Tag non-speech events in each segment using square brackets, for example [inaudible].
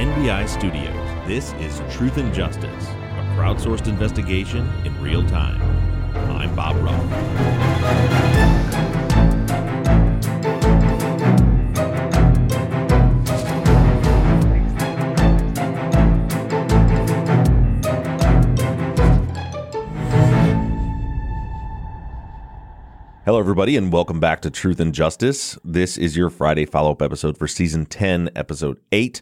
NBI Studios, this is Truth and Justice, a crowdsourced investigation in real time. I'm Bob. Hello, everybody, and welcome back to Truth and Justice. This is your Friday follow up episode for season 10, episode 8.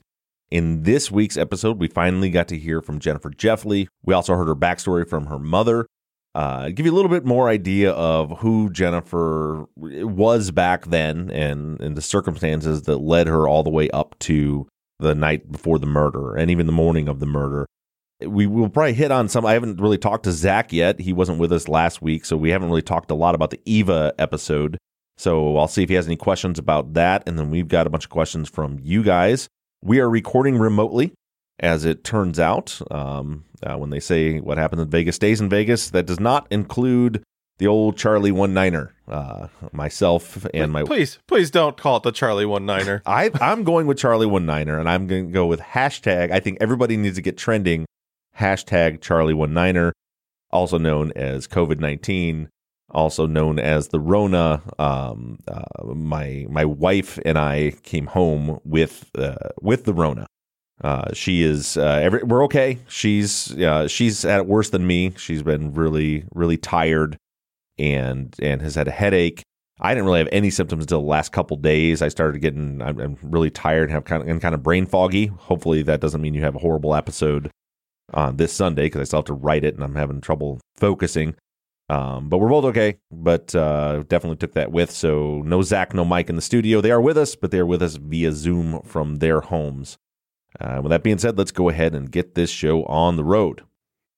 In this week's episode, we finally got to hear from Jennifer Jeffley. We also heard her backstory from her mother. Uh, give you a little bit more idea of who Jennifer was back then and, and the circumstances that led her all the way up to the night before the murder and even the morning of the murder. We will probably hit on some. I haven't really talked to Zach yet. He wasn't with us last week, so we haven't really talked a lot about the Eva episode. So I'll see if he has any questions about that. And then we've got a bunch of questions from you guys. We are recording remotely, as it turns out. Um, uh, when they say what happens in Vegas stays in Vegas, that does not include the old Charlie One Niner. Uh, myself and my Please, please don't call it the Charlie One Niner. [laughs] I, I'm going with Charlie One Niner, and I'm going to go with hashtag. I think everybody needs to get trending. Hashtag Charlie One Niner, also known as COVID nineteen, also known as the Rona. Um, uh, my my wife and I came home with uh, with the Rona. Uh, she is uh, every, we're okay. She's uh, she's it worse than me. She's been really really tired and and has had a headache. I didn't really have any symptoms until the last couple days. I started getting I'm, I'm really tired and have kind of and kind of brain foggy. Hopefully that doesn't mean you have a horrible episode on this Sunday because I still have to write it and I'm having trouble focusing. Um, but we're both okay. But uh, definitely took that with. So no Zach, no Mike in the studio. They are with us, but they're with us via Zoom from their homes. Uh, with that being said, let's go ahead and get this show on the road.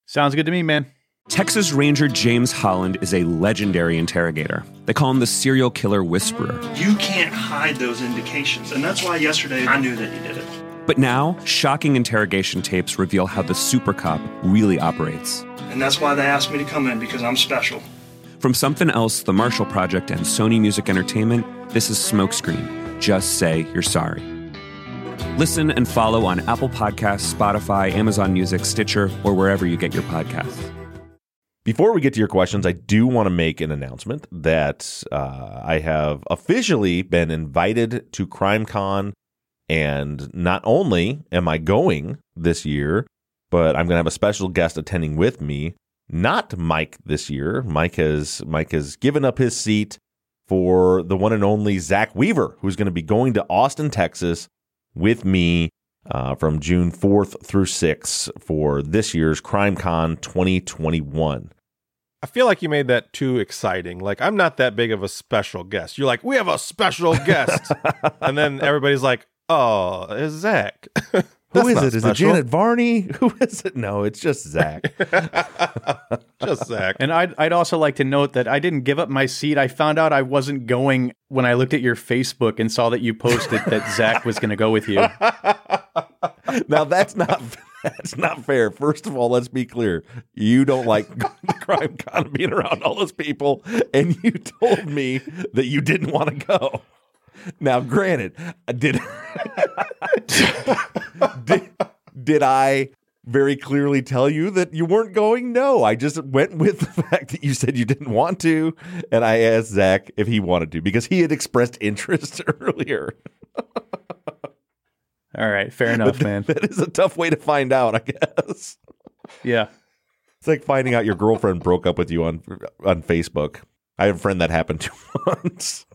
Sounds good to me, man. Texas Ranger James Holland is a legendary interrogator. They call him the serial killer whisperer. You can't hide those indications. And that's why yesterday I knew that he did it. But now, shocking interrogation tapes reveal how the super cop really operates. And that's why they asked me to come in because I'm special. From Something Else, The Marshall Project, and Sony Music Entertainment, this is Smokescreen. Just say you're sorry. Listen and follow on Apple Podcasts, Spotify, Amazon Music, Stitcher, or wherever you get your podcasts. Before we get to your questions, I do want to make an announcement that uh, I have officially been invited to CrimeCon, and not only am I going this year, but I'm going to have a special guest attending with me. Not Mike this year. Mike has Mike has given up his seat for the one and only Zach Weaver, who's going to be going to Austin, Texas, with me uh, from June 4th through 6th for this year's CrimeCon 2021. I feel like you made that too exciting. Like I'm not that big of a special guest. You're like, we have a special guest, [laughs] and then everybody's like, oh, it's Zach. [laughs] Who is not it? Is it. Janet Varney? [laughs] Who is it? No, it's just Zach. [laughs] Just Zach. And I'd, I'd also like to note that I didn't give up my seat. I found out I wasn't going when I looked at your Facebook and saw that you posted that Zach was going to go with you. now that's not that's not fair. First of all, let's be clear. You don't like CrimeCon being around all those people, and you told me that you didn't want to go. Now, granted, did did, did I very clearly tell you that you weren't going? No, I just went with the [laughs] fact that you said you didn't want to, and I asked Zach if he wanted to because he had expressed interest [laughs] earlier. All right, fair enough, man. That is a tough way to find out, I guess. Yeah. It's like finding out your girlfriend broke up with you on on Facebook. I have a friend that happened to [laughs] once.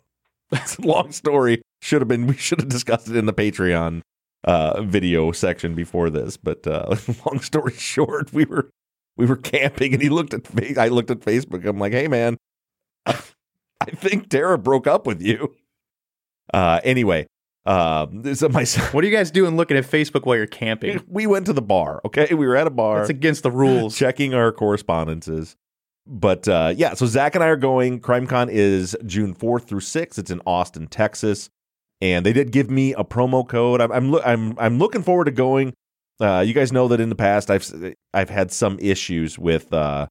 It's [laughs] a long story. Should have been we should have discussed it in the Patreon uh, video section before this. But uh, [laughs] long story short, we were we were camping, and he looked at Fa- I looked at Facebook. I'm like, hey man, I think Tara broke up with you. Uh, anyway, um, so my What are you guys doing looking at Facebook while you're camping? we went to the bar. Okay, we were at a bar. That's against the rules. [laughs] checking our correspondences. But uh, yeah, so Zach and I are going. CrimeCon is June 4th through 6th. It's in Austin, Texas. And they did give me a promo code. I'm I'm, I'm, I'm looking forward to going. Uh, you guys know that in the past I've I've had some issues with uh,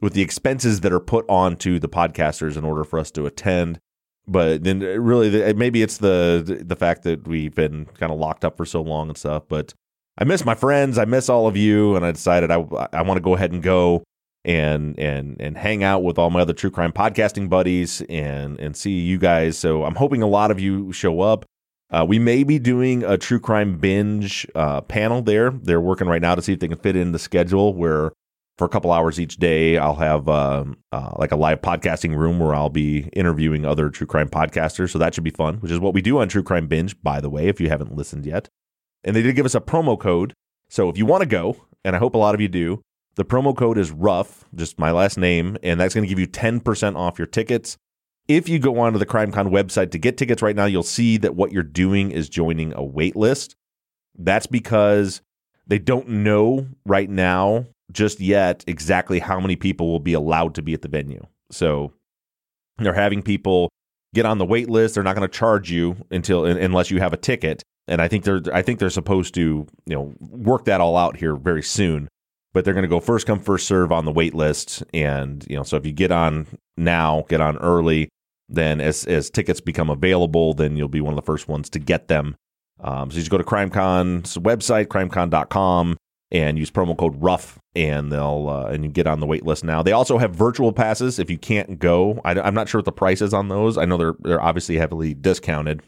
with the expenses that are put onto the podcasters in order for us to attend. But then uh, really, maybe it's the the fact that we've been kind of locked up for so long and stuff. But I miss my friends. I miss all of you, and I decided I I want to go ahead and go and and and hang out with all my other true crime podcasting buddies and and see you guys. So I'm hoping a lot of you show up. Uh, we may be doing a true crime binge uh, panel there. They're working right now to see if they can fit in the schedule where for a couple hours each day I'll have um, uh, like a live podcasting room where I'll be interviewing other true crime podcasters. So that should be fun, which is what we do on True Crime Binge, by the way, if you haven't listened yet. And they did give us a promo code. So if you want to go, and I hope a lot of you do, the promo code is RUFF, just my last name, and that's going to give you 10% off your tickets. If you go onto the CrimeCon website to get tickets right now, you'll see that what you're doing is joining a wait list. That's because they don't know right now, just yet, exactly how many people will be allowed to be at the venue. So they're having people get on the wait list. They're not going to charge you until unless you have a ticket. And I think they're I think they're supposed to you know work that all out here very soon. But they're going to go first come first serve on the wait list, and you know so if you get on now, get on early, then as as tickets become available, then you'll be one of the first ones to get them. Um, so you just go to CrimeCon's website, crimecon.com, and use promo code RUFF, and they'll uh, and you get on the wait list now. They also have virtual passes if you can't go. I, am not sure what the price is on those. I know they're they're obviously heavily discounted,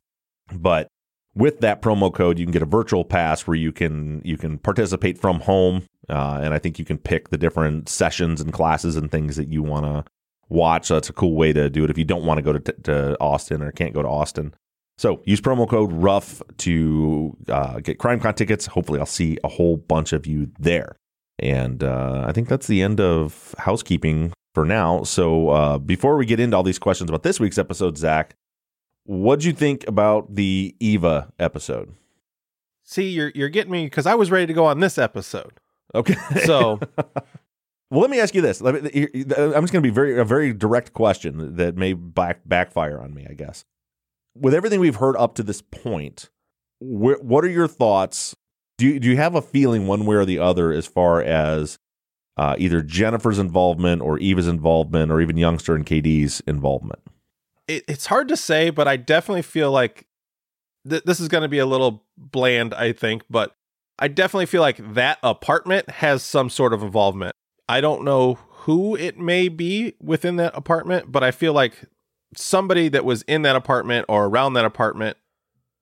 but with that promo code, you can get a virtual pass where you can you can participate from home, uh, and I think you can pick the different sessions and classes and things that you want to watch. So that's a cool way to do it if you don't want to go to, to Austin or can't go to Austin. So use promo code RUFF to uh, get CrimeCon tickets. Hopefully, I'll see a whole bunch of you there. And uh, I think that's the end of housekeeping for now. So uh, before we get into all these questions about this week's episode, Zach, what'd you think about the Eva episode? See, you're you're getting me because I was ready to go on this episode. Okay. So [laughs] well, let me ask you this. Me, I'm just going to be very a very direct question that may back, backfire on me, I guess. With everything we've heard up to this point, wh- what are your thoughts? Do you, do you have a feeling one way or the other as far as uh, either Jennifer's involvement or Eva's involvement or even Youngster and KD's involvement? it, it's hard to say, but I definitely feel like th- this is going to be a little bland, I think, but I definitely feel like that apartment has some sort of involvement. I don't know who it may be within that apartment, but I feel like somebody that was in that apartment or around that apartment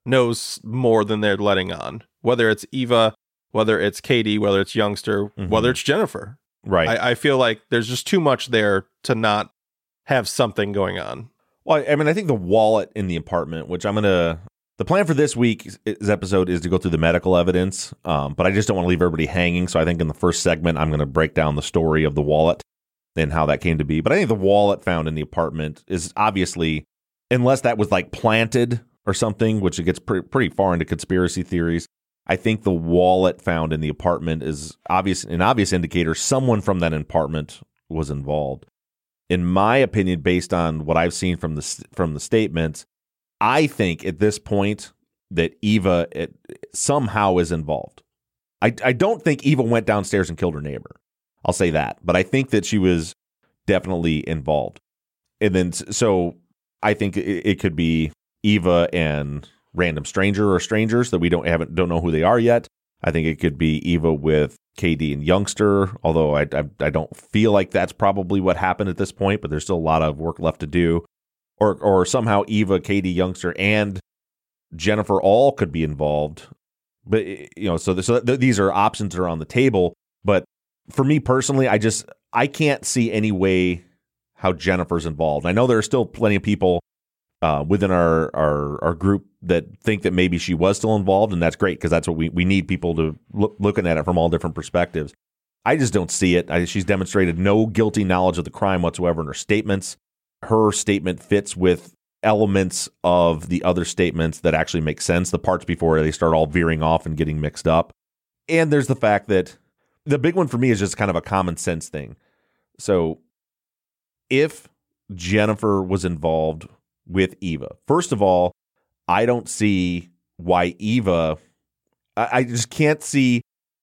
knows more than they're letting on. Whether it's Eva, whether it's Katie, whether it's Youngster, Mhm. whether it's Jennifer. Right. I, I feel like there's just too much there to not have something going on. Well, I mean, I think the wallet in the apartment, which I'm gonna. The plan for this week's episode is to go through the medical evidence, um, but I just don't want to leave everybody hanging. So I think in the first segment, I'm going to break down the story of the wallet and how that came to be. But I think the wallet found in the apartment is obviously, unless that was like planted or something, which it gets pretty, pretty far into conspiracy theories. I think the wallet found in the apartment is obvious, an obvious indicator someone from that apartment was involved in my opinion, based on what I've seen from the from the statements, I think at this point that Eva it, somehow is involved. I I don't think Eva went downstairs and killed her neighbor. I'll say that, but I think that she was definitely involved. And then so I think it, it could be Eva and random stranger or strangers that we don't haven't don't know who they are yet. I think it could be Eva with KD and Youngster, although I, I, I don't feel like that's probably what happened at this point, but there's still a lot of work left to do. Or or somehow Eva, Katie Youngster, and Jennifer all could be involved. But you know, so so th- these are options that are on the table. But for me personally, I just I can't see any way how Jennifer's involved. I know there are still plenty of people uh, within our, our our group that think that maybe she was still involved, and that's great because that's what we we need people to look looking at it from all different perspectives. I just don't see it. I, she's demonstrated no guilty knowledge of the crime whatsoever in her statements. Her statement fits with elements of the other statements that actually make sense, the parts before they start all veering off and getting mixed up. And there's the fact that the big one for me is just kind of a common sense thing. So if Jennifer was involved with Eva, first of all, I don't see why Eva, I, just can't see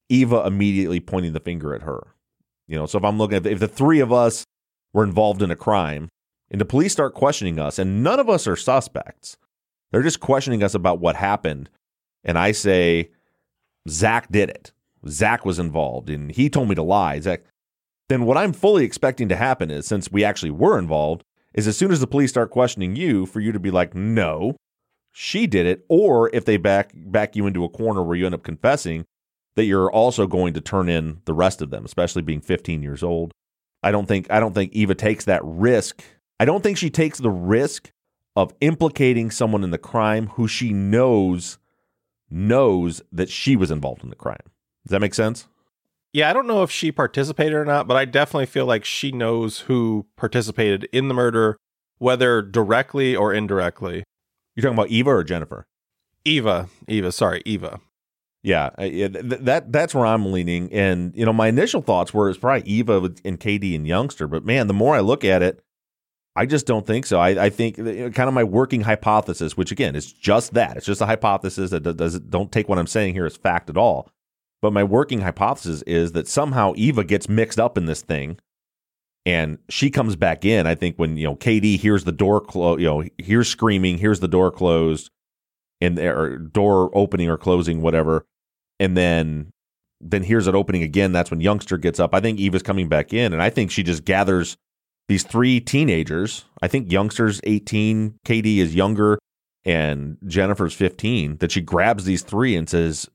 Eva immediately pointing the finger at her. You know, so if I'm looking at if the three of us were involved in a crime and the police start questioning us and none of us are suspects, they're just questioning us about what happened. And I say, Zach did it. Zach was involved and he told me to lie. Zach, then what I'm fully expecting to happen is since we actually were involved, is as soon as the police start questioning you, for you to be like, no, she did it. Or if they back back you into a corner where you end up confessing, that you're also going to turn in the rest of them, especially being 15 years old. I don't think I don't think Eva takes that risk. I don't think she takes the risk of implicating someone in the crime who she knows knows that she was involved in the crime. Does that make sense? Yeah, I don't know if she participated or not, but I definitely feel like she knows who participated in the murder, whether directly or indirectly. You're talking about Eva or Jennifer? Eva, Eva, sorry, Eva. Yeah, yeah, th- that that's where I'm leaning. And you know, my initial thoughts were it's probably Eva and Katie and Youngster, but man, the more I look at it, I just don't think so. I, I think kind of my working hypothesis, which again is just that, it's just a hypothesis that does don't take what I'm saying here as fact at all. But my working hypothesis is that somehow Eva gets mixed up in this thing, and she comes back in. I think when you know KD hears the door close, you know, hears screaming, hears the door closed, and or door opening or closing, whatever, and then then hears it opening again. That's when youngster gets up. I think Eva's coming back in, and I think she just gathers these three teenagers. I think youngster's eighteen, Katie is younger, and Jennifer's fifteen. That she grabs these three and says,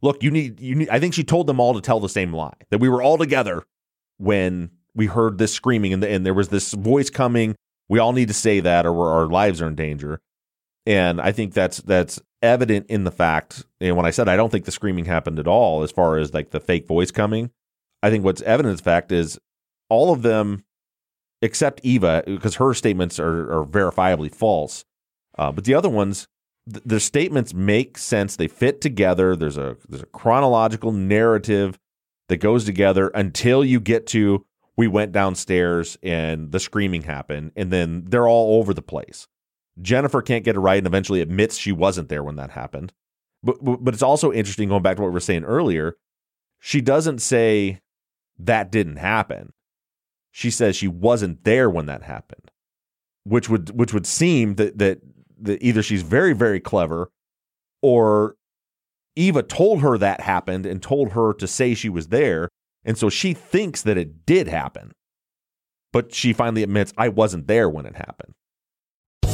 "Look, you need you need." I think she told them all to tell the same lie that we were all together when we heard this screaming and, the, and there was this voice coming. We all need to say that, or our lives are in danger. And I think that's that's evident in the fact. And when I said I don't think the screaming happened at all, as far as like the fake voice coming, I think what's evident in fact is all of them, except Eva, because her statements are, are verifiably false. Uh, but the other ones, th- the statements make sense. They fit together. There's a there's a chronological narrative that goes together until you get to we went downstairs and the screaming happened, and then they're all over the place. Jennifer can't get it right and eventually admits she wasn't there when that happened. But but it's also interesting going back to what we were saying earlier. She doesn't say that didn't happen. She says she wasn't there when that happened, which would which would seem that that, that either she's very very clever, or Eva told her that happened and told her to say she was there, and so she thinks that it did happen, but she finally admits I wasn't there when it happened.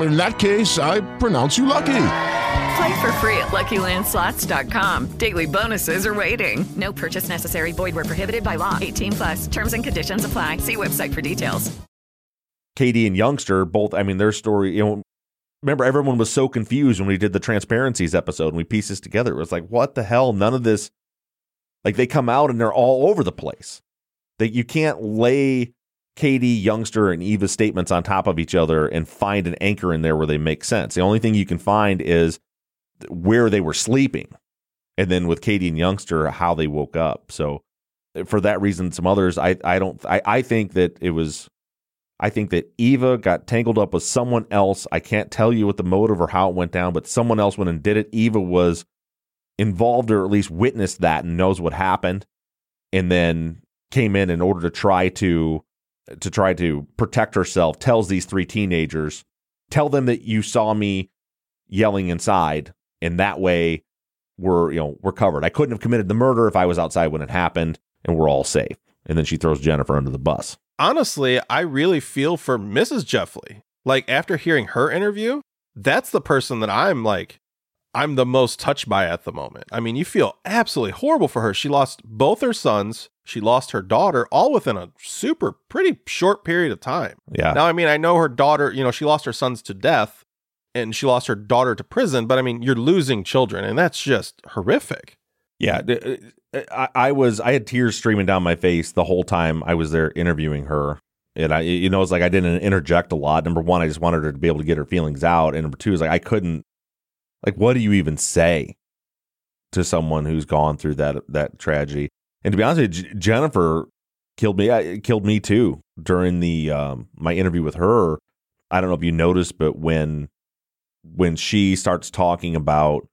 In that case, I pronounce you lucky. Play for free at LuckyLandSlots.com. Daily bonuses are waiting. No purchase necessary. Void where prohibited by law. 18 plus. Terms and conditions apply. See website for details. Katie and Youngster both. I mean, their story. You know, remember everyone was so confused when we did the transparencies episode and we pieced this together. It was like, what the hell? None of this. Like they come out and they're all over the place. That you can't lay Katie, Youngster, and Eva's statements on top of each other and find an anchor in there where they make sense. The only thing you can find is where they were sleeping, and then with Katie and Youngster, how they woke up. So eh, for that reason, some others, I I don't I I think that it was. I think that Eva got tangled up with someone else. I can't tell you what the motive or how it went down, but someone else went and did it. Eva was involved or at least witnessed that and knows what happened and then came in in order to try to to try to protect herself tells these three teenagers tell them that you saw me yelling inside and that way we're you know we're covered i couldn't have committed the murder if i was outside when it happened and we're all safe and then she throws jennifer under the bus Honestly, I really feel for Mrs. Jeffley. Like after hearing her interview, that's the person that I'm like I'm the most touched by at the moment. I mean, you feel absolutely horrible for her. She lost both her sons, she lost her daughter all within a super pretty short period of time. Yeah. Now, I mean, I know her daughter, you know, she lost her sons to death and she lost her daughter to prison, but I mean, you're losing children and that's just horrific. Yeah, uh, I, I was I had tears streaming down my face the whole time I was there interviewing her. And I, you know, it's like I didn't interject a lot. Number one, I just wanted her to be able to get her feelings out, and number two is like I couldn't, like, what do you even say to someone who's gone through that that tragedy? And to be honest, with you, Jennifer killed me. I, killed me too during the um, my interview with her. I don't know if you noticed, but when when she starts talking about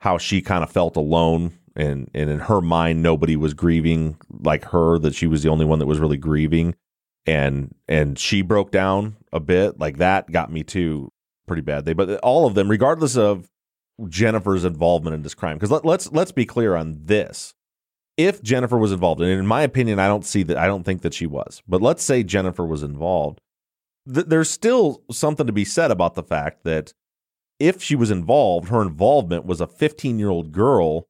how she kind of felt alone and and in her mind nobody was grieving like her that she was the only one that was really grieving and and she broke down a bit like that got me too pretty bad they but all of them regardless of Jennifer's involvement in this crime because let, let's let's be clear on this if Jennifer was involved and in my opinion I don't see that I don't think that she was but let's say Jennifer was involved th- there's still something to be said about the fact that if she was involved her involvement was a 15 year old girl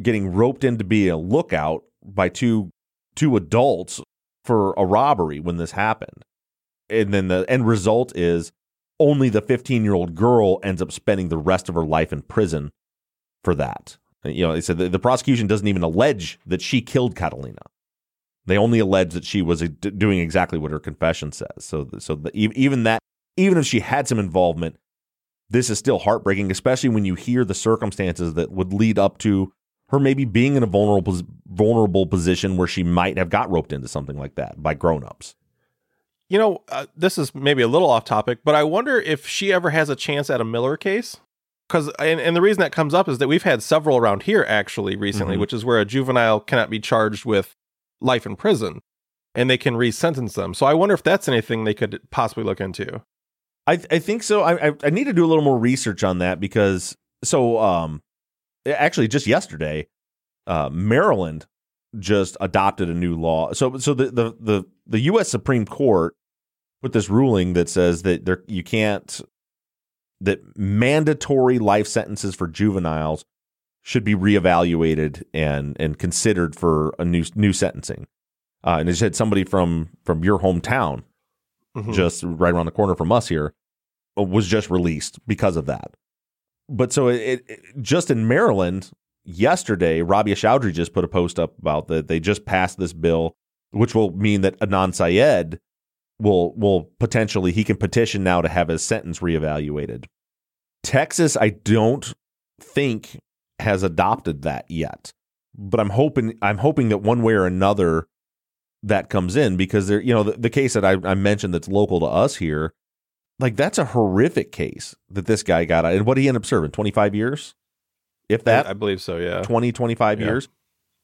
getting roped in to be a lookout by two two adults for a robbery when this happened. And then the end result is only the 15 year old girl ends up spending the rest of her life in prison for that. You know, they said the, prosecution doesn't even allege that she killed Catalina. They only allege that she was uh, doing exactly what her confession says. So, so the, even that, even if she had some involvement, this is still heartbreaking, especially when you hear the circumstances that would lead up to her maybe being in a vulnerable vulnerable position where she might have got roped into something like that by grown-ups. You know, uh, this is maybe a little off topic, but I wonder if she ever has a chance at a Miller case. Because, and, and the reason that comes up is that we've had several around here actually recently, Mhm. which is where a juvenile cannot be charged with life in prison and they can resentence them. So I wonder if that's anything they could possibly look into. I I think so. I, I I need to do a little more research on that because so um actually just yesterday, uh Maryland just adopted a new law. So so the the the, the US Supreme Court put this ruling that says that there you can't that mandatory life sentences for juveniles should be reevaluated and and considered for a new new sentencing. Uh, and it said somebody from from your hometown Mhm. just right around the corner from us here, uh, was just released because of that. But so it, it just in Maryland yesterday, Rabia Chowdhury just put a post up about that they just passed this bill, which will mean that Adnan Syed will will potentially he can petition now to have his sentence reevaluated. Texas, I don't think has adopted that yet, but I'm hoping I'm hoping that one way or another that comes in because there, you know, the, the case that I, I mentioned that's local to us here, like that's a horrific case that this guy got. And what he end up serving? 25 years? If that? I, I believe so, yeah. 20, 25 Yeah. years.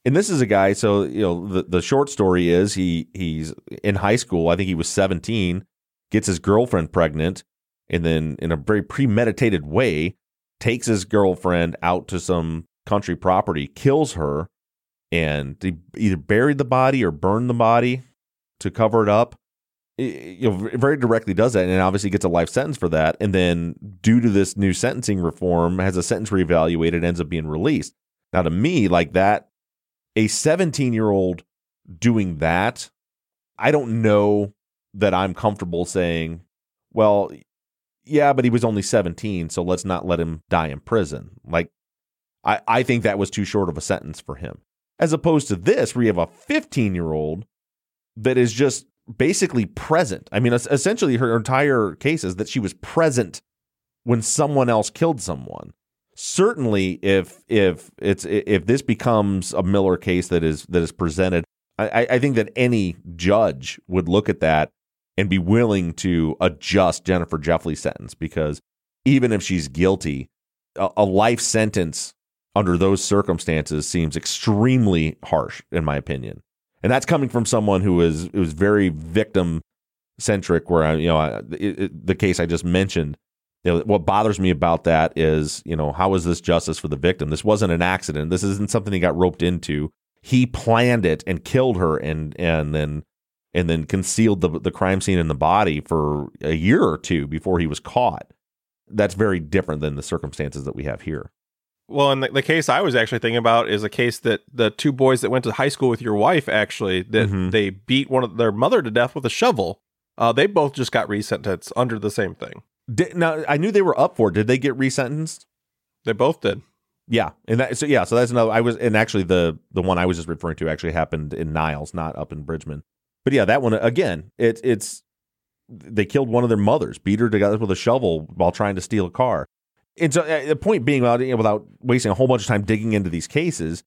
And this is a guy, so you know, the, the short story is he he's in high school, I think he was 17, gets his girlfriend pregnant, and then in a very premeditated way, takes his girlfriend out to some country property, kills her, and he either buried the body or burned the body to cover it up. I- You know, very directly does that, and obviously gets a life sentence for that. And then, due to this new sentencing reform, has a sentence reevaluated, ends up being released. Now, to me, like that, a 17 year old doing that, I don't know that I'm comfortable saying, well, yeah, but he was only 17, so let's not let him die in prison. Like, I, I think that was too short of a sentence for him. As opposed to this, where you have a 15 year old that is just basically present. I mean, essentially, her entire case is that she was present when someone else killed someone. Certainly, if if it's if this becomes a Miller case that is that is presented, I, I- think that any judge would look at that and be willing to adjust Jennifer Jeffley's sentence because even if she's guilty, a, a life sentence under those circumstances seems extremely harsh, in my opinion. And that's coming from someone who is who is very victim centric. Where I, you know, I, it, it, the case I just mentioned. You know, what bothers me about that is, you know, how is this justice for the victim? This wasn't an accident. This isn't something he got roped into. He planned it and killed her, and and then and then concealed the the crime scene in the body for a year or two before he was caught. That's very different than the circumstances that we have here. Well, and the, the, case I was actually thinking about is a case that the two boys that went to high school with your wife actually that Mm-hmm. they beat one of their mother to death with a shovel. Uh, they both just got resentenced under the same thing. Did, now I knew they were up for. it. Did they get resentenced? They both did. Yeah, and that so yeah, so that's another. I was and actually the the one I was just referring to actually happened in Niles, not up in Bridgman. But yeah, that one again. It's it's they killed one of their mothers, beat her to death with a shovel while trying to steal a car. And so uh, the point being, without you know, without wasting a whole bunch of time digging into these cases,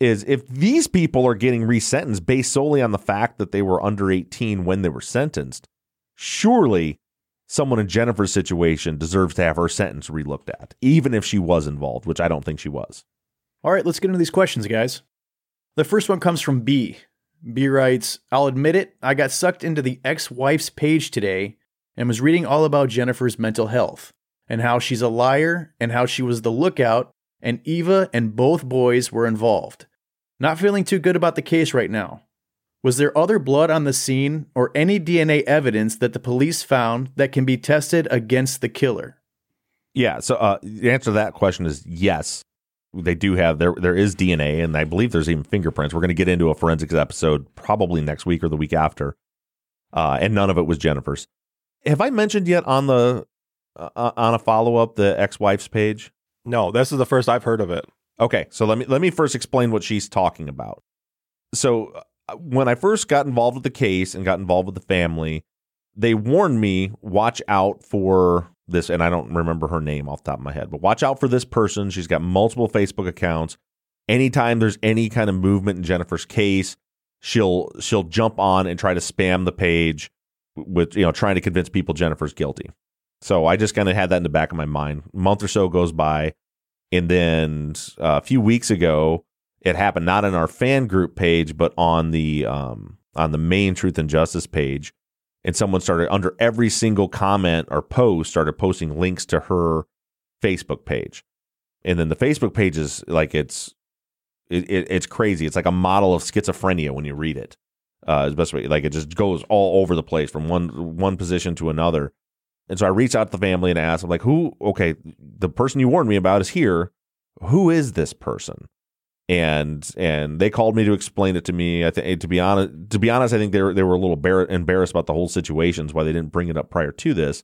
is if these people are getting resentenced based solely on the fact that they were under eighteen when they were sentenced, surely someone in Jennifer's situation deserves to have her sentence relooked at, even if she was involved, which I don't think she was. All right, let's get into these questions, guys. The first one comes from B. B writes, I'll admit it, I got sucked into the ex wife's page today and was reading all about Jennifer's mental health and how she's a liar and how she was the lookout and Eva and both boys were involved. Not feeling too good about the case right now. Was there other blood on the scene or any DNA evidence that the police found that can be tested against the killer? Yeah. So uh, the answer to that question is yes. They do have there. There is DNA, and I believe there's even fingerprints. We're going to get into a forensics episode probably next week or the week after. Uh, and none of it was Jennifer's. Have I mentioned yet on the uh, on a follow up the ex wife's page? No, this is the first I've heard of it. Okay, so let me let me first explain what she's talking about. So uh, when I first got involved with the case and got involved with the family, they warned me watch out for this and I don't remember her name off the top of my head, but watch out for this person. She's got multiple Facebook accounts. Anytime there's any kind of movement in Jennifer's case, she'll she'll jump on and try to spam the page with you know trying to convince people Jennifer's guilty. So I just kind of had that in the back of my mind. A month or so goes by, and then uh, a few weeks ago, it happened not in our fan group page, but on the um, on the main Truth and Justice page. And someone started under every single comment or post started posting links to her Facebook page, and then the Facebook page is like it's it, it, it's crazy. It's like a model of schizophrenia when you read it. Uh, best way. Like it just goes all over the place from one one position to another. And so I reached out to the family and asked, I'm like, who? Okay, the person you warned me about is here. Who is this person? And and they called me to explain it to me. I think to be honest, to be honest, I think they were they were a little bar- embarrassed about the whole situations why they didn't bring it up prior to this.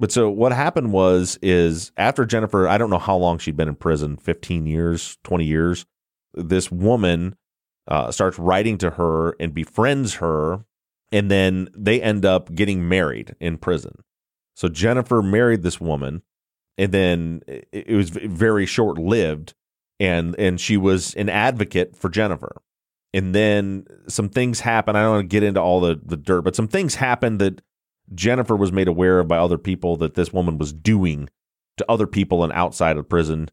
But so what happened was is after Jennifer, I don't know how long she'd been in prison, 15 years, 20 years. This woman uh, starts writing to her and befriends her, and then they end up getting married in prison. So Jennifer married this woman, and then it was very short lived, and and she was an advocate for Jennifer. And then some things happen. I don't want to get into all the the dirt, but some things happened that Jennifer was made aware of by other people that this woman was doing to other people and outside of prison.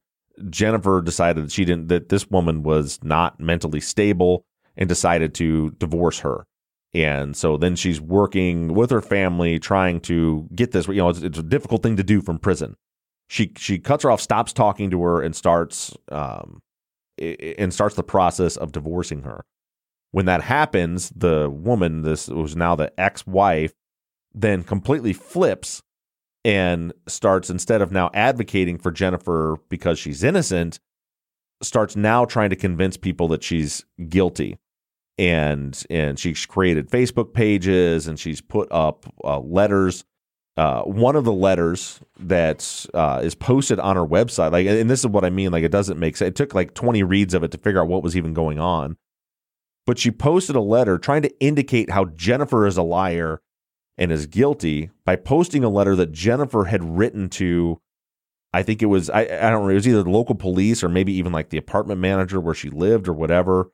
Jennifer decided that she didn't that this woman was not mentally stable and decided to divorce her. And so then she's working with her family trying to get this, you know, it's, it's a difficult thing to do from prison. She she cuts her off, stops talking to her and starts um and starts the process of divorcing her. When that happens, the woman, this was now the ex-wife, then completely flips and starts instead of now advocating for Jennifer because she's innocent, starts now trying to convince people that she's guilty. And and she's created Facebook pages and she's put up uh, letters. Uh, one of the letters that uh, is posted on her website, like, and this is what I mean, like, it doesn't make sense. It took like 20 reads of it to figure out what was even going on. But she posted a letter trying to indicate how Jennifer is a liar and is guilty by posting a letter that Jennifer had written to I think it was I, I don't know, it was either the local police or maybe even like the apartment manager where she lived or whatever,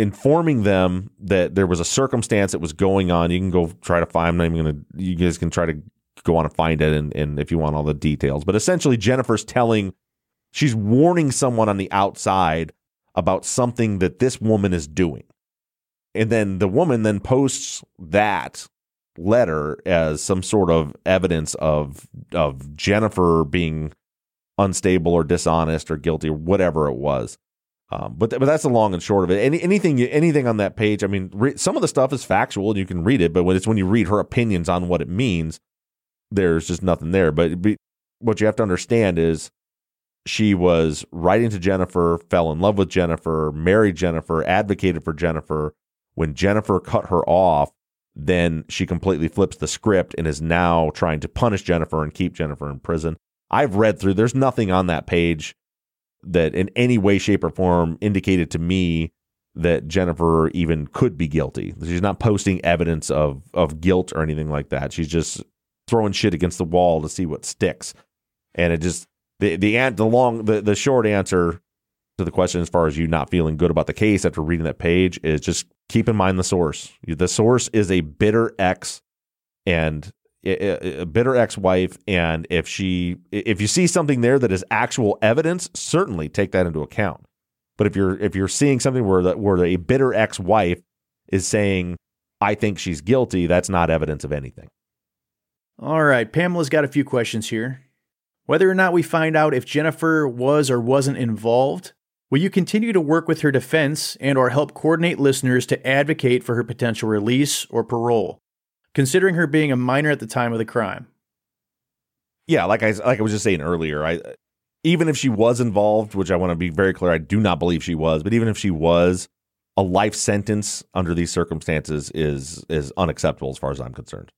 informing them that there was a circumstance that was going on. You can go try to find I'm not even gonna you guys can try to go on and find it and, and if you want all the details. But essentially Jennifer's telling She's warning someone on the outside about something that this woman is doing. And then the woman then posts that letter as some sort of evidence of of Jennifer being unstable or dishonest or guilty or whatever it was. Um, but but that's the long and short of it. Any, anything anything on that page, I mean, re- some of the stuff is factual and you can read it, but when it's when you read her opinions on what it means, there's just nothing there. But, but what you have to understand is she was writing to Jennifer, fell in love with Jennifer, married Jennifer, advocated for Jennifer. When Jennifer cut her off, then she completely flips the script and is now trying to punish Jennifer and keep Jennifer in prison. I've read through, there's nothing on that page that in any way, shape, or form indicated to me that Jennifer even could be guilty. She's not posting evidence of of guilt or anything like that. She's just throwing shit against the wall to see what sticks. And it just the the the long the, the short answer to the question as far as you not feeling good about the case after reading that page is just keep in mind the source. The source is a bitter ex and a bitter ex-wife and if she if you see something there that is actual evidence certainly take that into account. But if you're if you're seeing something where that where a bitter ex-wife is saying i think she's guilty that's not evidence of anything. All right pamela's got a few questions here. Whether or not we find out if jennifer was or wasn't involved will you continue to work with her defense and or help coordinate listeners to advocate for her potential release or parole considering her being a minor at the time of the crime. Yeah, like I like I was just saying earlier, I even if she was involved, which I want to be very clear, I do not believe she was, but even if she was, a life sentence under these circumstances is is unacceptable as far as I'm concerned.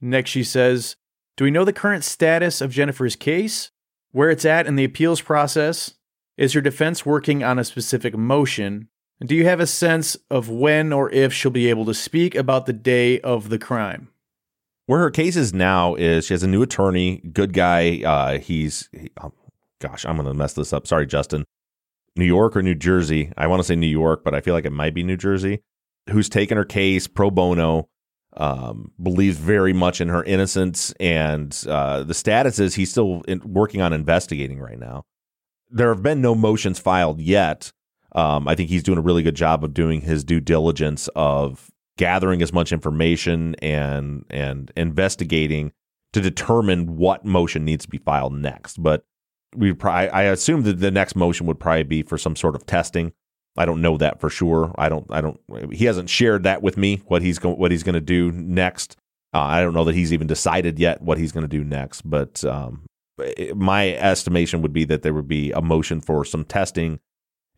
Next, she says, "Do we know the current status of Jennifer's case? Where it's at in the appeals process? Is her defense working on a specific motion? Do you have a sense of when or if she'll be able to speak about the day of the crime? Where her case is now is she has a new attorney, good guy. Uh, he's, he, oh, gosh, I'm going to mess this up. Sorry, Justin. New York or New Jersey? I want to say New York, but I feel like it might be New Jersey. Who's taken her case pro bono? Um, believes very much in her innocence, and uh, the status is he's still in, working on investigating right now. There have been no motions filed yet um, I think he's doing a really good job of doing his due diligence of gathering as much information and and investigating to determine what motion needs to be filed next. But we I assume that the next motion would probably be for some sort of testing. I don't know that for sure. I don't. I don't. He hasn't shared that with me. What he's going. What he's going to do next. Uh, I don't know that he's even decided yet what he's going to do next. But um, my estimation would be that there would be a motion for some testing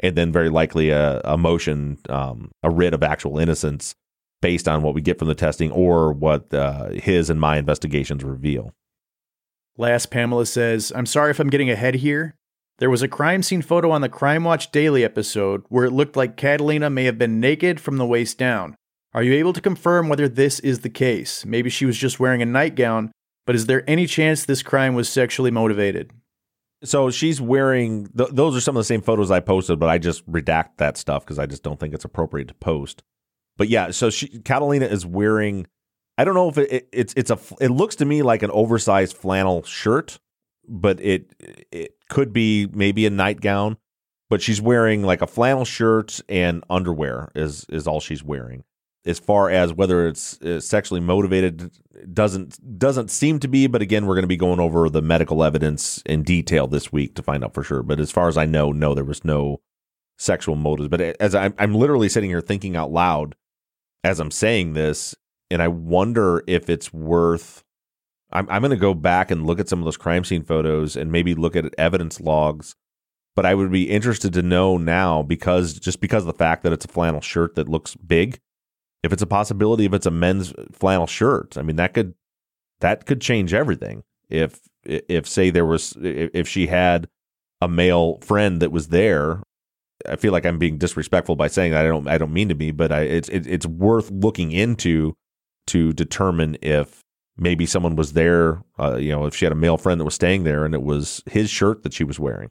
and then very likely a, a motion, um, a writ of actual innocence based on what we get from the testing or what uh, his and my investigations reveal. Last, Pamela says, I'm sorry if I'm getting ahead here. There was a crime scene photo on the Crime Watch Daily episode where it looked like Catalina may have been naked from the waist down. Are you able to confirm whether this is the case? Maybe she was just wearing a nightgown, but is there any chance this crime was sexually motivated? So she's wearing th- those are some of the same photos I posted, but I just redact that stuff because I just don't think it's appropriate to post. But yeah, so she Catalina is wearing. I don't know if it, it, it's it's a it looks to me like an oversized flannel shirt, but it it could be maybe a nightgown. But she's wearing like a flannel shirt and underwear is is all she's wearing as far as whether it's uh, sexually motivated doesn't doesn't seem to be but again we're going to be going over the medical evidence in detail this week to find out for sure. But as far as i know no there was no sexual motives. But as i'm, I'm literally sitting here thinking out loud as i'm saying this and i wonder if it's worth i'm, I'm going to go back and look at some of those crime scene photos and maybe look at evidence logs. But i would be interested to know now because just because of the fact that it's a flannel shirt that looks big if it's a possibility if it's a men's flannel shirt i mean that could that could change everything. If if say there was if she had a male friend that was there i feel like i'm being disrespectful by saying that. I don't i don't mean to be but i it's it, it's worth looking into to determine if maybe someone was there uh, you know if she had a male friend that was staying there and it was his shirt that she was wearing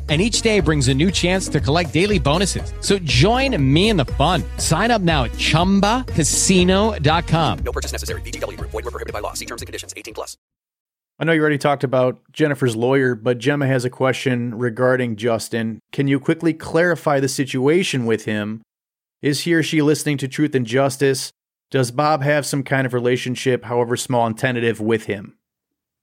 And each day brings a new chance to collect daily bonuses. So join me in the fun. Sign up now at chumbacasino.com. No purchase necessary. VGW Group. Void were prohibited by law. See terms and conditions. 18 plus. I know you already talked about Jennifer's lawyer, but Gemma has a question regarding Justin. Can you quickly clarify the situation with him? Is he or she listening to Truth and Justice? Does Bob have some kind of relationship, however small and tentative, with him?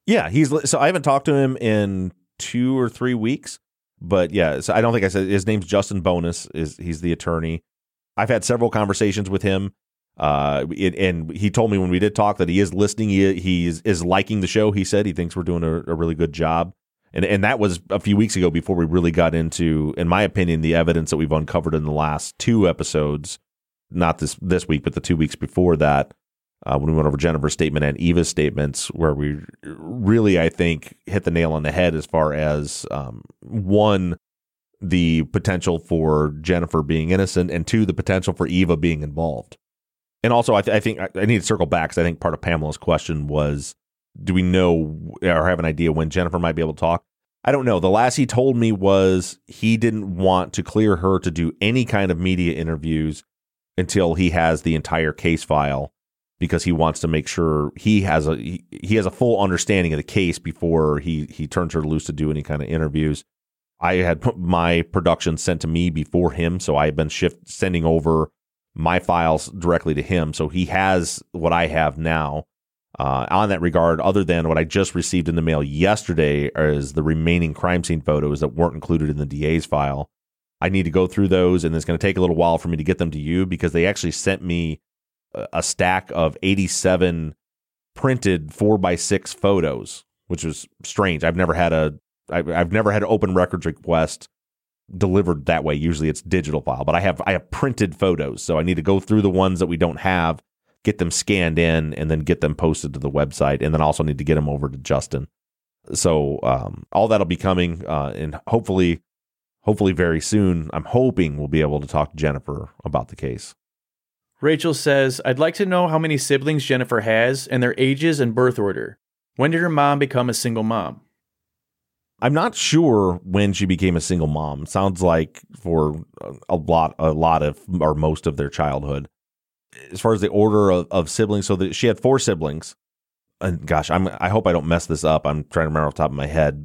Yeah, he's so I haven't talked to him in two or three weeks, but yeah, so I don't think I said his name's Justin Bonus. Is he's the attorney? I've had several conversations with him, uh, it, and he told me when we did talk that he is listening. He he is, liking the show. He said he thinks we're doing a, a really good job, and and that was a few weeks ago before we really got into, in my opinion, the evidence that we've uncovered in the last two episodes. Not this this week, but the two weeks before that, uh, when we went over Jennifer's statement and Eva's statements, where we really, I think, hit the nail on the head as far as um, one, the potential for Jennifer being innocent, and two, the potential for Eva being involved. And also, I, th- I think I, I need to circle back because I think part of Pamela's question was, do we know or have an idea when Jennifer might be able to talk? I don't know. The last he told me was he didn't want to clear her to do any kind of media interviews until he has the entire case file because he wants to make sure he has a he, he has a full understanding of the case before he he turns her loose to do any kind of interviews. I had put my production sent to me before him, so I have been shift sending over my files directly to him. So he has what I have now. Uh, on that regard, other than what I just received in the mail yesterday, is the remaining crime scene photos that weren't included in the DA's file. I need to go through those, and it's going to take a little while for me to get them to you because they actually sent me a stack of 87 printed four by six photos, which was strange. I've never had a I've, never had an open records request delivered that way. Usually it's digital file, but I have I have printed photos, so I need to go through the ones that we don't have, get them scanned in, and then get them posted to the website, and then also need to get them over to Justin. So um, all that'll be coming, uh, and hopefully, hopefully very soon. I'm hoping we'll be able to talk to Jennifer about the case. Rachel says, I'd like to know how many siblings Jennifer has and their ages and birth order. When did her mom become a single mom? I'm not sure when she became a single mom. Sounds like for a lot, a lot of or most of their childhood. As far as the order of, of siblings, so that she had four siblings. And gosh, I'm I hope I don't mess this up. I'm trying to remember off the top of my head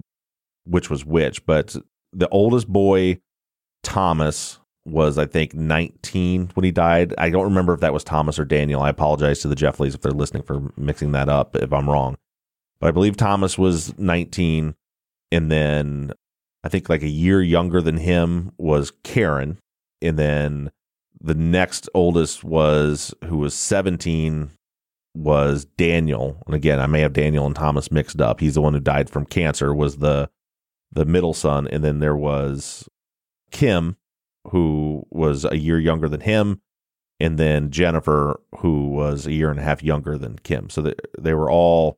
which was which, but the oldest boy, Thomas, was I think 19 when he died. I don't remember if that was Thomas or Daniel. I apologize to the Jeffleys if they're listening for mixing that up if I'm wrong. But I believe Thomas was 19 and then I think like a year younger than him was Karen and then the next oldest was who was 17 was Daniel. And again, I may have Daniel and Thomas mixed up. He's the one who died from cancer was the the middle son and then there was Kim who was a year younger than him, and then Jennifer, who was a year and a half younger than Kim. So they, they were all.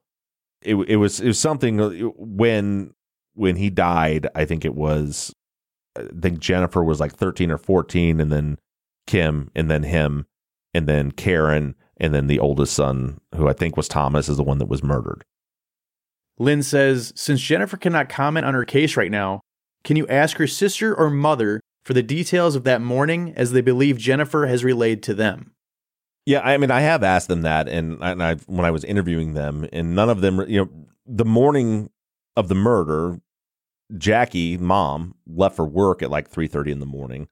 It, it was it was something uh, when when he died. I think it was. I think Jennifer was like thirteen or fourteen, and then Kim, and then him, and then Karen, and then the oldest son, who I think was Thomas, is the one that was murdered. Lynn says, since Jennifer cannot comment on her case right now, can you ask her sister or mother for the details of that morning as they believe Jennifer has relayed to them. Yeah, I mean, I have asked them that, and, and I when I was interviewing them, and none of them, you know, the morning of the murder, Jackie, mom, left for work at like three thirty in the morning.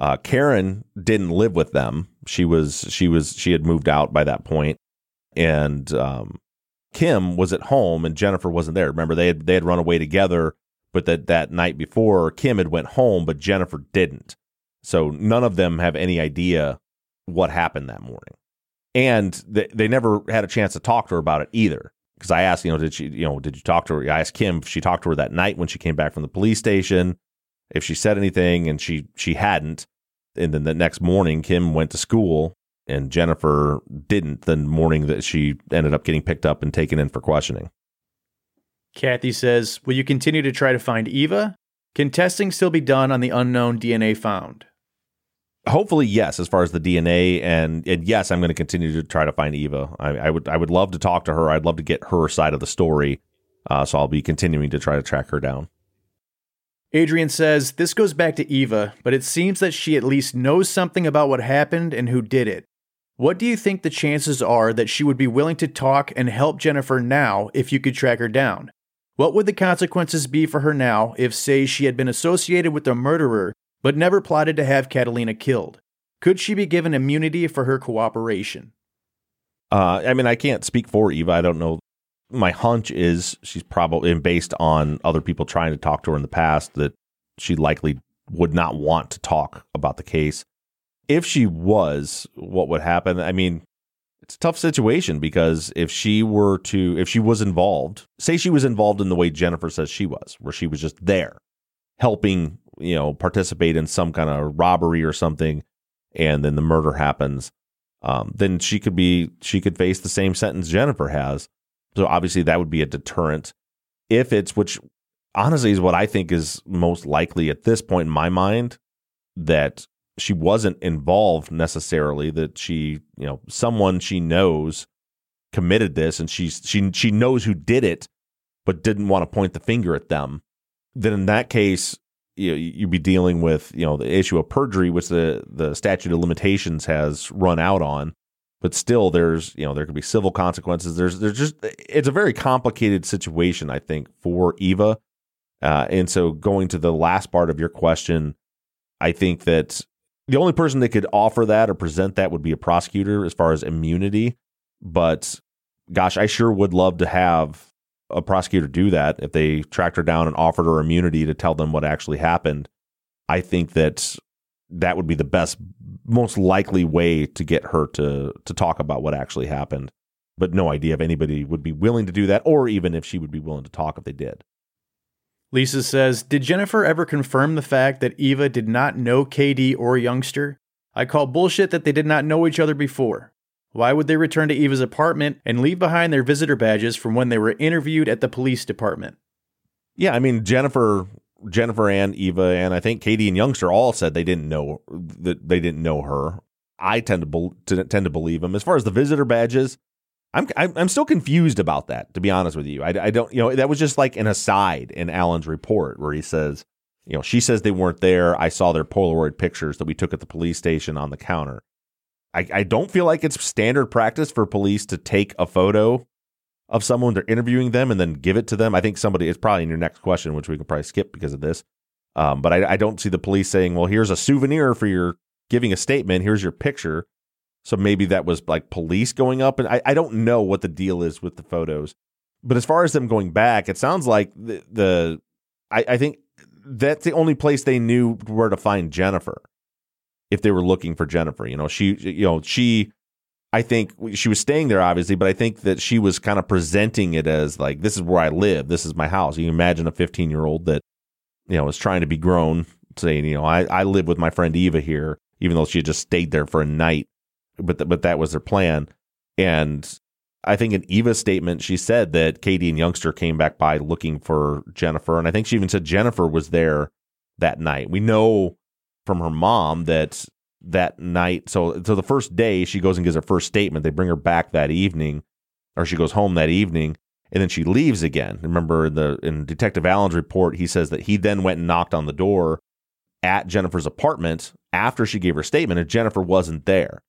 Uh, Karen didn't live with them; she was she was she had moved out by that point, and um, Kim was at home, and Jennifer wasn't there. Remember, they had they had run away together but that that night before Kim had went home, but Jennifer didn't. So none of them have any idea what happened that morning, and they they never had a chance to talk to her about it either. Because I asked, you know, did she, you know, did you talk to her? I asked Kim if she talked to her that night when she came back from the police station, if she said anything, and she she hadn't. And then the next morning, Kim went to school and Jennifer didn't the morning that she ended up getting picked up and taken in for questioning. Kathy says, Will you continue to try to find Eva? Can testing still be done on the unknown DNA found? Hopefully, yes. As far as the DNA, and, and yes, I'm going to continue to try to find Eva. I, I, would I would love to talk to her. I'd love to get her side of the story. Uh, so I'll be continuing to try to track her down. Adrian says this goes back to Eva, but it seems that she at least knows something about what happened and who did it. What do you think the chances are that she would be willing to talk and help Jennifer now if you could track her down? What would the consequences be for her now if, say, she had been associated with the murderer but never plotted to have Catalina killed? Could she be given immunity for her cooperation? Uh, I mean, I can't speak for Eva. I don't know. My hunch is she's probably, and based on other people trying to talk to her in the past, that she likely would not want to talk about the case. If she was, what would happen? I mean, it's a tough situation because if she were to if she was involved say she was involved in the way jennifer says she was where she was just there helping you know participate in some kind of robbery or something and then the murder happens um, then she could be she could face the same sentence jennifer has. So obviously that would be a deterrent. If it's which honestly is what i think is most likely at this point in my mind that she wasn't involved necessarily that she you know someone she knows committed this and she she she knows who did it but didn't want to point the finger at them then in that case you know, you'd be dealing with you know the issue of perjury which the the statute of limitations has run out on but still there's you know there could be civil consequences. There's there's just it's a very complicated situation i think for eva uh, and so going to the last part of your question i think that the only person that could offer that or present that would be a prosecutor as far as immunity. But gosh, I sure would love to have a prosecutor do that if they tracked her down and offered her immunity to tell them what actually happened. I think that that would be the best, most likely way to get her to to talk about what actually happened. But no idea if anybody would be willing to do that, or even if she would be willing to talk if they did. Lisa says, Did Jennifer ever confirm the fact that Eva did not know KD or Youngster? I call bullshit that they did not know each other before. Why would they return to Eva's apartment and leave behind their visitor badges from when they were interviewed at the police department? Yeah, I mean Jennifer Jennifer and Eva and I think KD and Youngster all said they didn't know that they didn't know her. I tend to, be, to tend to believe them. As far as the visitor badges, I'm I'm still confused about that. To be honest with you, I, I don't you know that was just like an aside in Alan's report where he says, you know, she says they weren't there. I saw their Polaroid pictures that we took at the police station on the counter. I, I don't feel like it's standard practice for police to take a photo of someone they're interviewing them and then give it to them. I think somebody is probably in your next question, which we could probably skip because of this. Um, but I, I don't see the police saying, "Well, here's a souvenir for your giving a statement. Here's your picture." So maybe that was like police going up. And I, I don't know what the deal is with the photos. But as far as them going back, it sounds like the, the I, I think that's the only place they knew where to find Jennifer if they were looking for Jennifer. You know, she, you know, she, I think she was staying there, obviously, but I think that she was kind of presenting it as like, this is where I live. This is my house. You imagine a 15 year old that, you know, is trying to be grown saying, you know, I, I live with my friend Eva here, even though she had just stayed there for a night but but that was their plan. And I think in Eva's statement, she said that Katie and Youngster came back by looking for Jennifer, and I think she even said Jennifer was there that night. We know from her mom that that night. So so the first day she goes and gives her first statement. They bring her back that evening, or she goes home that evening, and then she leaves again. Remember the in Detective Allen's report, he says that he then went and knocked on the door at Jennifer's apartment after she gave her statement, and Jennifer wasn't there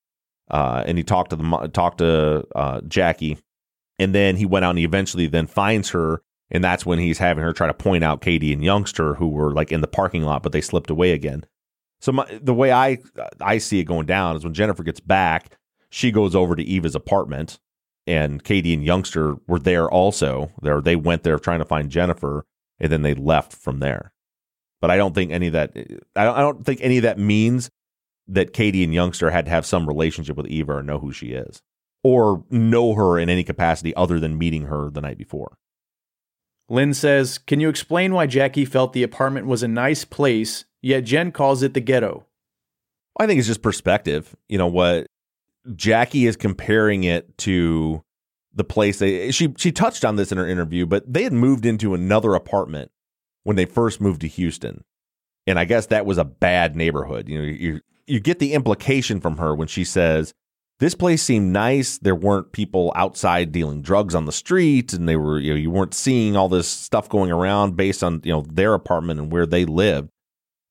uh, and he talked to the talked to uh, Jackie, and then he went out and he eventually then finds her, and that's when he's having her try to point out Katie and Youngster who were like in the parking lot, but they slipped away again. So my, the way I I see it going down is when Jennifer gets back, she goes over to Eva's apartment, and Katie and Youngster were there also. There they went there trying to find Jennifer, and then they left from there. But I don't think any of that I don't, I don't think any of that means that Katie and Youngster had to have some relationship with Eva or know who she is or know her in any capacity other than meeting her the night before. Lynn says, Can you explain why Jackie felt the apartment was a nice place, yet Jen calls it the ghetto? I think it's just perspective. You know what? Jackie is comparing it to the place they she she touched on this in her interview, but they had moved into another apartment when they first moved to Houston. And I guess that was a bad neighborhood. You know, you you get the implication from her when she says this place seemed nice. There weren't people outside dealing drugs on the street, and they were you know you weren't seeing all this stuff going around based on you know their apartment and where they lived.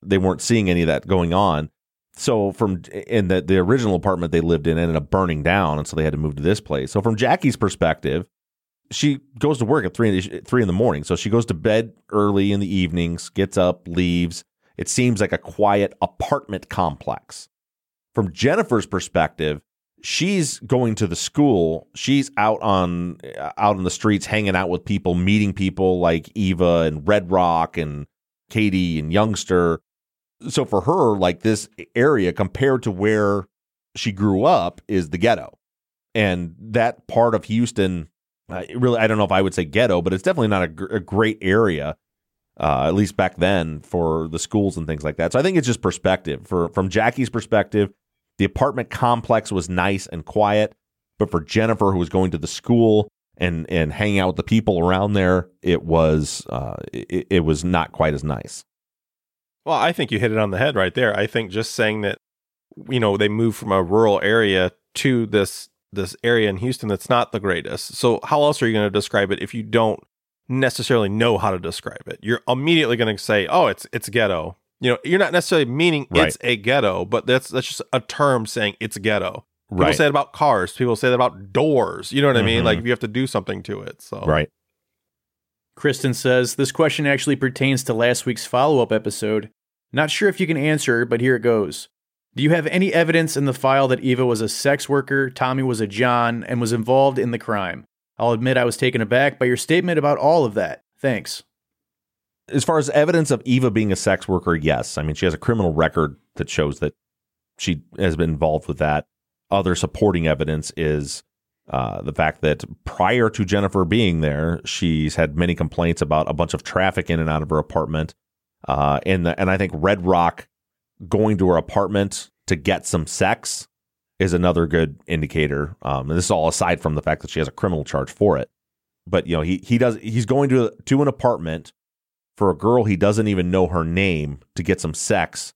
They weren't seeing any of that going on. So from in the the original apartment they lived in ended up burning down, and so they had to move to this place. So from Jackie's perspective, she goes to work at three three in the morning. So she goes to bed early in the evenings, gets up, leaves. It seems like a quiet apartment complex. From Jennifer's perspective, she's going to the school. She's out on out on the streets, hanging out with people, meeting people like Eva and Red Rock and Katie and Youngster. So for her, like this area compared to where she grew up is the ghetto, and that part of Houston uh, really, I don't know if I would say ghetto, but it's definitely not a, gr- a great area, uh, at least back then for the schools and things like that. So I think it's just perspective. For from Jackie's perspective, the apartment complex was nice and quiet, but for Jennifer, who was going to the school and and hanging out with the people around there, it was uh, it, it was not quite as nice. Well, I think you hit it on the head right there. I think just saying that, you know, they moved from a rural area to this this area in Houston that's not the greatest. So how else are you going to describe it if you don't necessarily know how to describe it? You're immediately going to say, "Oh, it's it's ghetto." You know, you're not necessarily meaning Right. it's a ghetto, but that's that's just a term saying it's ghetto. People Right. say it about cars. People say that about doors. You know what I mean? Like mm-hmm. you have to do something to it. So Right. Kristen says this question actually pertains to last week's follow up episode. Not sure if you can answer, but here it goes. Do you have any evidence in the file that Eva was a sex worker, Tommy was a John, and was involved in the crime? I'll admit I was taken aback by your statement about all of that. Thanks. As far as evidence of Eva being a sex worker, yes. I mean, she has a criminal record that shows that she has been involved with that. Other supporting evidence is uh, the fact that prior to Jennifer being there, she's had many complaints about a bunch of traffic in and out of her apartment. Uh, and the, and I think Red Rock going to her apartment to get some sex is another good indicator. Um, and this is all aside from the fact that she has a criminal charge for it. But you know, he he does he's going to to an apartment for a girl he doesn't even know her name to get some sex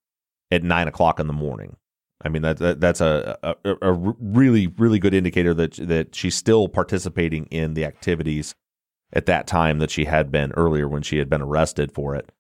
at nine o'clock in the morning. I mean that, that that's a, a a really really good indicator that that she's still participating in the activities at that time that she had been earlier when she had been arrested for it.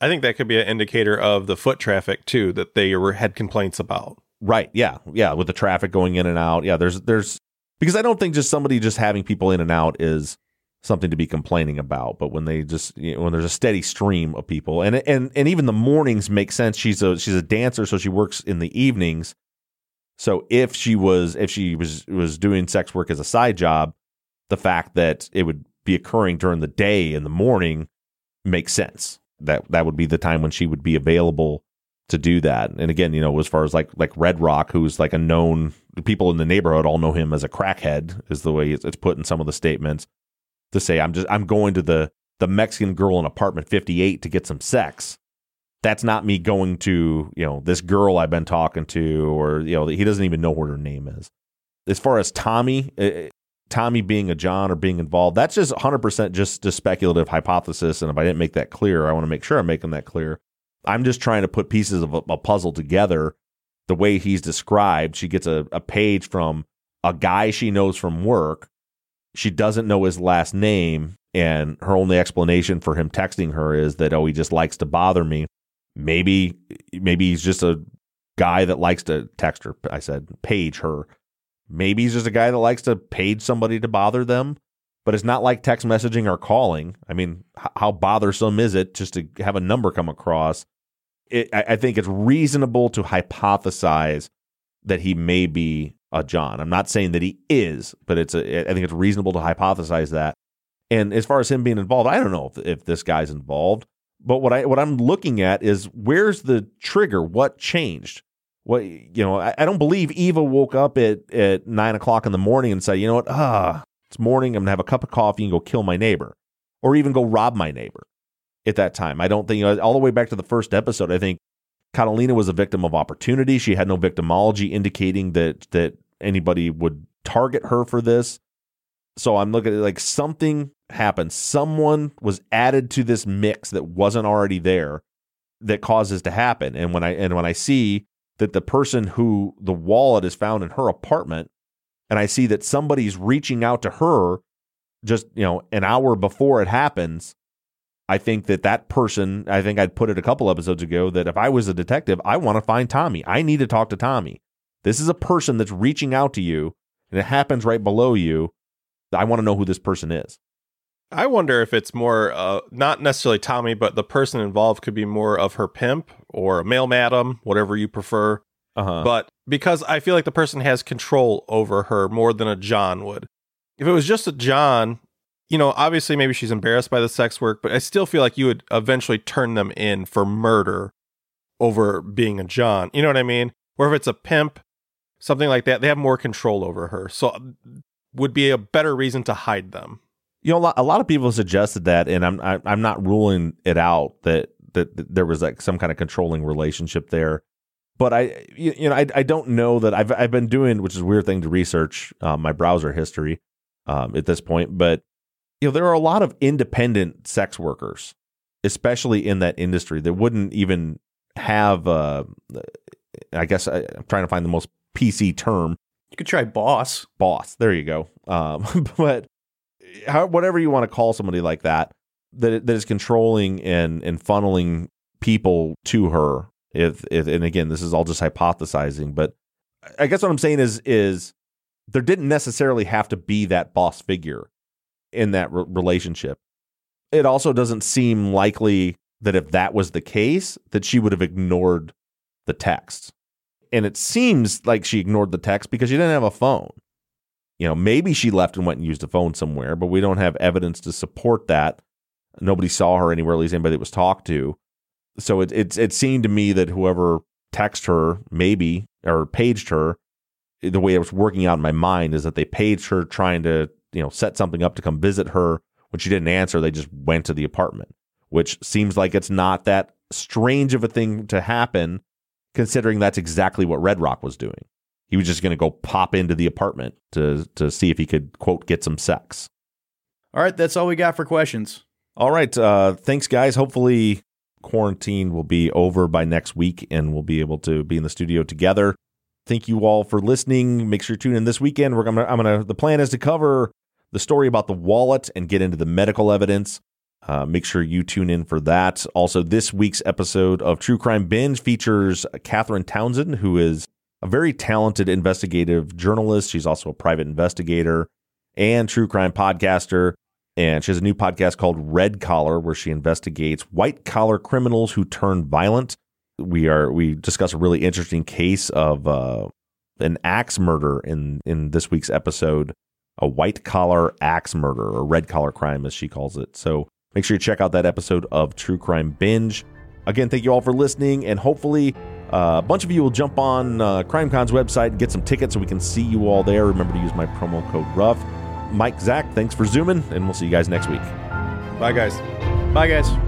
I think that could be an indicator of the foot traffic too that they were had complaints about. Right. Yeah. Yeah. With the traffic going in and out. Yeah. There's, there's, because I don't think just somebody just having people in and out is something to be complaining about. But when they just, you know, when there's a steady stream of people and, and, and even the mornings make sense. She's a, she's a dancer. So she works in the evenings. So if she was, if she was, was doing sex work as a side job, the fact that it would be occurring during the day in the morning makes sense. That, that would be the time when she would be available to do that. And again, you know, as far as like like Red Rock, who's like a known people in the neighborhood all know him as a crackhead, is the way it's, put in some of the statements. To say I'm just I'm going to the the Mexican girl in apartment 58 to get some sex. That's not me going to you know this girl I've been talking to, or you know he doesn't even know what her name is. As far as Tommy, uh, Tommy being a John or being involved, that's just 100 percent just a speculative hypothesis. And if I didn't make that clear, I want to make sure I'm making that clear. I'm just trying to put pieces of a, a puzzle together the way he's described. She gets a, a page from a guy she knows from work. She doesn't know his last name, and her only explanation for him texting her is that oh, he just likes to bother me. Maybe maybe he's just a guy that likes to text her. I said page her. Maybe he's just a guy that likes to page somebody to bother them. But it's not like text messaging or calling. I mean, how bothersome is it just to have a number come across? It, I, I think it's reasonable to hypothesize that he may be a John. I'm not saying that he is, but it's a, I think it's reasonable to hypothesize that. And as far as him being involved, I don't know if, if this guy's involved. But what I what I'm looking at is where's the trigger? What changed? What you know? I, I don't believe Eva woke up at at nine o'clock in the morning and said, you know what? Ah, it's morning. I'm gonna have a cup of coffee and go kill my neighbor, or even go rob my neighbor. At that time, I don't think all the way back to the first episode. I think Catalina was a victim of opportunity. She had no victimology indicating that that anybody would target her for this. So I'm looking at like something happened. Someone was added to this mix that wasn't already there that causes to happen. And when I and when I see that the person who the wallet is found in her apartment and I see that somebody's reaching out to her just, you know, an hour before it happens, I think that that person, I think I'd put it a couple episodes ago that if I was a detective, I want to find Tommy. I need to talk to Tommy. This is a person that's reaching out to you and it happens right below you. I want to know who this person is. I wonder if it's more, uh, not necessarily Tommy, but the person involved could be more of her pimp or a male madam, whatever you prefer. Uh-huh. But because I feel like the person has control over her more than a John would. If it was just a John, you know, obviously maybe she's embarrassed by the sex work, but I still feel like you would eventually turn them in for murder over being a John. You know what I mean? Or if it's a pimp, something like that, they have more control over her. So would be a better reason to hide them. You know, a lot, of people suggested that, and I'm I, I'm not ruling it out that, that that there was like some kind of controlling relationship there. But I, you, know, I, I don't know that I've I've been doing, which is a weird thing to research um, my browser history um, at this point. But you know, there are a lot of independent sex workers, especially in that industry, that wouldn't even have. Uh, I guess I, I'm trying to find the most PC term. You could try boss. Boss. There you go. Um, [laughs] but how, whatever you want to call somebody like that, that that is controlling and and funneling people to her. If, if and again, this is all just hypothesizing, but I guess what I'm saying is is there didn't necessarily have to be that boss figure in that re- relationship. It also doesn't seem likely that if that was the case, that she would have ignored the text. And it seems like she ignored the text because she didn't have a phone. You know, maybe she left and went and used a phone somewhere, but we don't have evidence to support that. Nobody saw her anywhere, at least anybody that was talked to. So it it, it seemed to me that whoever texted her, maybe, or paged her, the way it was working out in my mind is that they paged her trying to, you know, set something up to come visit her. When she didn't answer, they just went to the apartment, which seems like it's not that strange of a thing to happen, considering that's exactly what Red Rock was doing. He was just going to go pop into the apartment to to see if he could quote get some sex. All right, that's all we got for questions. All right, uh, thanks guys. Hopefully quarantine will be over by next week and we'll be able to be in the studio together. Thank you all for listening. Make sure you tune in this weekend. We're gonna I'm gonna the plan is to cover the story about the wallet and get into the medical evidence. Uh, make sure you tune in for that. Also, this week's episode of True Crime Binge features Catherine Townsend, who is a very talented investigative journalist. She's also a private investigator and true crime podcaster. And she has a new podcast called Red Collar, where she investigates white collar criminals who turn violent. We are we discuss a really interesting case of uh, an axe murder in in this week's episode, a white collar axe murder or red collar crime as she calls it. So make sure you check out that episode of True Crime Binge. Again, thank you all for listening, and hopefully uh, a bunch of you will jump on uh, CrimeCon's website and get some tickets so we can see you all there. Remember to use my promo code RUFF. Mike, Zach, thanks for zooming, and we'll see you guys next week. Bye, guys. Bye, guys.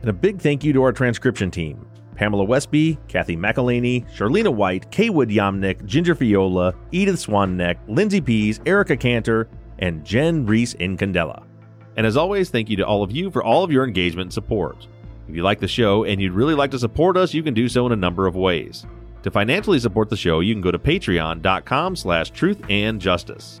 And a big thank you to our transcription team Pamela Westby, Kathy McElhaney, Charlena White, Kaywood Yamnick, Ginger Fiola, Edith Swanneck, Lindsay Pease, Erica Cantor, and Jen Reese Incandela. And as always, thank you to all of you for all of your engagement and support. If you like the show and you'd really like to support us, you can do so in a number of ways. To financially support the show, you can go to patreon.com slash truth and justice.